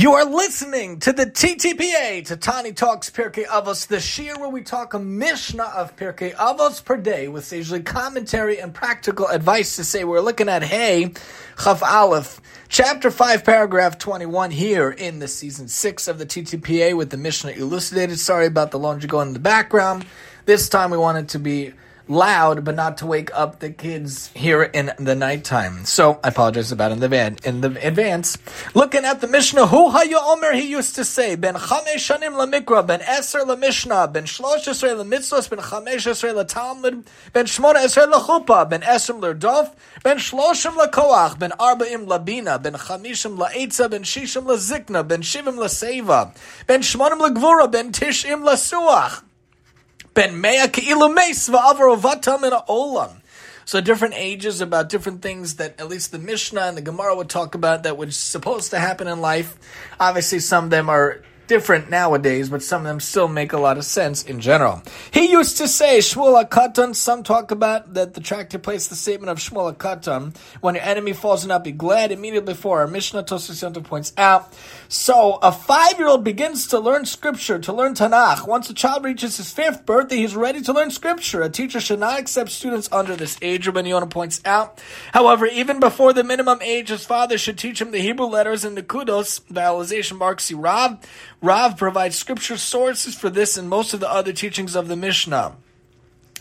You are listening to the TTPA, to Tani Talks Pirkei Avos, the shir where we talk a Mishnah of Pirkei Avos per day with sagely commentary and practical advice to say we're looking at Hey, Chaf Aleph, chapter 5, paragraph 21 here in the season 6 of the TTPA with the Mishnah elucidated. Sorry about the laundry going in the background. This time we wanted to be loud, but not to wake up the kids here in the nighttime. So I apologize about in the van in the advance. Looking at the Mishnah, Hu Haya Omer, he used to say, Ben Chamesh Shanim LaMikra, Ben Eser LaMishnah, Ben Shlosh Esrei LaMitzvos, Ben Chamesh Esrei LaTalmud, Ben Shmona Esrei LaChupa, Ben Esrim LaDof, Ben Shloshim LaKoach, Ben Arbaim LaBina, Ben Chamishim LaEitza, Ben Shishim LaZikna, Ben Shivim LaSeva, Ben Shmonim LaGvura, Ben Tishim LaSuach, Ben mea ke'ilu olam. So different ages about different things that at least the Mishnah and the Gemara would talk about that was supposed to happen in life. Obviously, some of them are different nowadays, but some of them still make a lot of sense in general. He used to say, Shmuel HaKatan, some talk about that the tractor placed the statement of Shmuel HaKatan, when your enemy falls, not be glad, immediately before our Mishnah Tosfos points out. So, a five-year-old begins to learn scripture, to learn Tanakh. Once a child reaches his fifth birthday, he's ready to learn scripture. A teacher should not accept students under this age, Rabbi Yonah points out. However, even before the minimum age, his father should teach him the Hebrew letters and the kudos, vowelization marks Rav, Rav provides scripture sources for this and most of the other teachings of the Mishnah.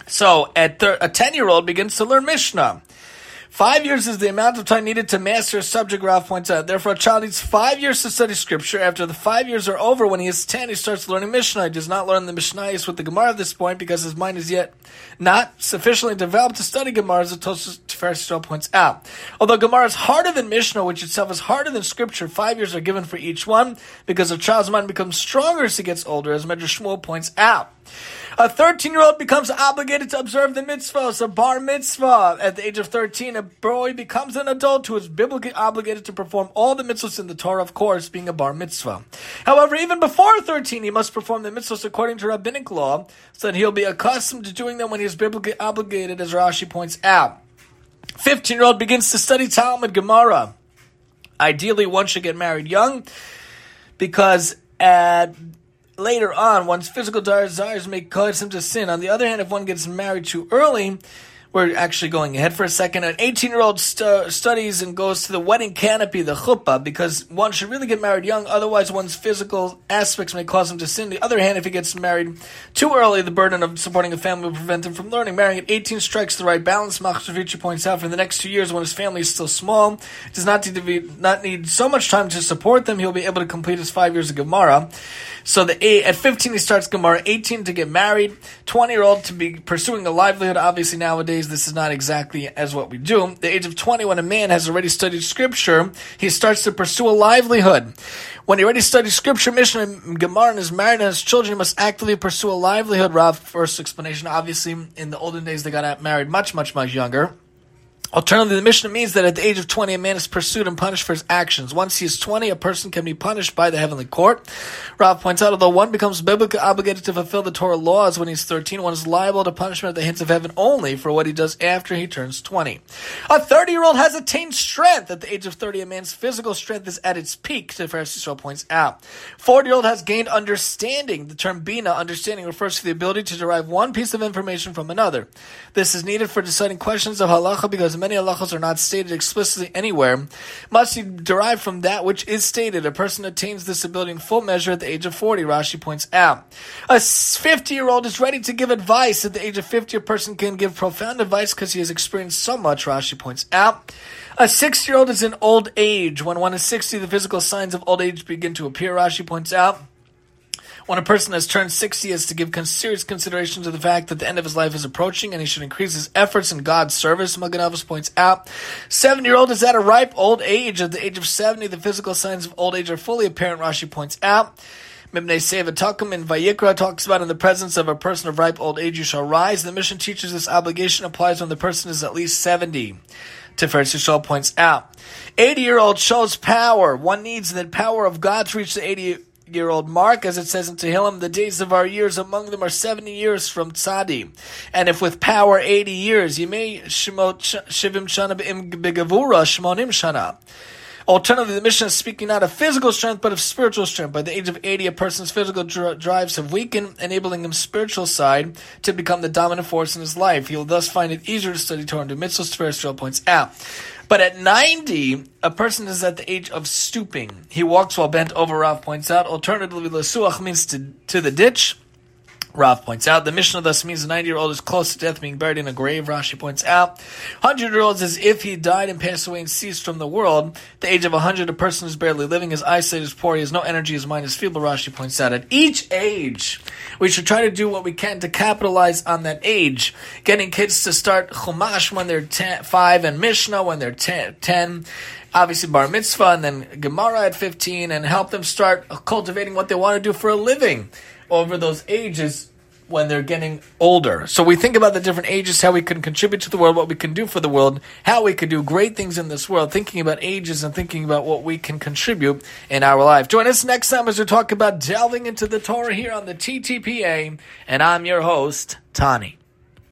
So, at thir- a 10 year old begins to learn Mishnah. Five years is the amount of time needed to master a subject, Rav points out. Therefore, a child needs five years to study scripture. After the five years are over, when he is ten, he starts learning Mishnah. He does not learn the Mishnayos with the Gemara at this point because his mind is yet not sufficiently developed to study Gemara, as the Tosfos Tiferes points out. Although Gemara is harder than Mishnah, which itself is harder than scripture, five years are given for each one because a child's mind becomes stronger as he gets older, as Medrash Shmuel points out. A 13 year old becomes obligated to observe the mitzvahs, a bar mitzvah. At the age of 13, a boy becomes an adult who is biblically obligated to perform all the mitzvahs in the Torah, of course, being a bar mitzvah. However, even before 13, he must perform the mitzvahs according to rabbinic law, so that he'll be accustomed to doing them when he is biblically obligated, as Rashi points out. 15 year old begins to study Talmud Gemara. Ideally, one should get married young because at later on, one's physical desires may cause him to sin. On the other hand, if one gets married too early, we're actually going ahead for a second. An 18 year old stu- studies and goes to the wedding canopy, the chuppah, because one should really get married young, otherwise, one's physical aspects may cause him to sin. The other hand, if he gets married too early, the burden of supporting a family will prevent him from learning. Marrying at 18 strikes the right balance. Machzor Vitry points out for the next two years, when his family is still small, does not need, to be, not need so much time to support them, he'll be able to complete his five years of Gemara. So the at 15 he starts Gemara, 18 to get married, 20 year old to be pursuing a livelihood. Obviously nowadays this is not exactly as what we do. The age of 20 when a man has already studied scripture, he starts to pursue a livelihood. When he already studied scripture, Mishnah, and Gemara, and is married and has children, he must actively pursue a livelihood. Rav, first explanation. Obviously, in the olden days, they got married much, much, much younger. Alternatively, the Mishnah means that at the age of 20, a man is pursued and punished for his actions. Once he is 20, a person can be punished by the heavenly court. Rav points out, although one becomes biblically obligated to fulfill the Torah laws when he's 13, one is liable to punishment at the hands of heaven only for what he does after he turns 20. A 30 year old has attained strength. At the age of 30, a man's physical strength is at its peak, Tiferes Yisrael points out. 40 year old has gained understanding. The term bina, understanding, refers to the ability to derive one piece of information from another. This is needed for deciding questions of halacha because many halachas are not stated explicitly anywhere, must be derived from that which is stated. A person attains this ability in full measure at the age of 40, Rashi points out. A 50 year old is ready to give advice. At the age of 50, a person can give profound advice because he has experienced so much, Rashi points out. A 60 year old is in old age. When one is 60, the physical signs of old age begin to appear, Rashi points out. When a person has turned 60, he has to give serious consideration to the fact that the end of his life is approaching and he should increase his efforts in God's service, Magen Avos points out. Seven year old is at a ripe old age. At the age of 70, the physical signs of old age are fully apparent, Rashi points out. Mibnei Seva Takum in Vayikra talks about in the presence of a person of ripe old age you shall rise. The Mishnah teaches this obligation applies when the person is at least 70. Tiferes Yisrael points out. 80 year old shows power. One needs the power of God to reach the 80 year old mark, as it says in Tehillim, the days of our years among them are 70 years from Tzadi. And if with power 80 years, you may shimot shivim shana begavura shmonim shana. Alternatively, the Mishnah is speaking not of physical strength, but of spiritual strength. By the age of 80, a person's physical dri- drives have weakened, enabling his spiritual side to become the dominant force in his life. He will thus find it easier to study Torah and do mitzvahs, Spiritual points out. But at 90, a person is at the age of stooping. He walks while bent over, Rav points out. Alternatively, lesuach means to, to the ditch. Rav points out the Mishnah thus means a 90 year old is close to death, being buried in a grave. Rashi points out 100 year olds as if he died and passed away and ceased from the world. The age of 100, a person is barely living, his eyesight is poor, he has no energy, his mind is feeble. Rashi points out at each age, we should try to do what we can to capitalize on that age. Getting kids to start Chumash when they're ten, 5 and Mishnah when they're ten, 10 obviously bar mitzvah and then Gemara at 15 and help them start cultivating what they want to do for a living over those ages when they're getting older. So we think about the different ages, how we can contribute to the world, what we can do for the world, how we can do great things in this world, thinking about ages and thinking about what we can contribute in our life. Join us next time as we talk about delving into the Torah here on the TTPA, and I'm your host, Tani.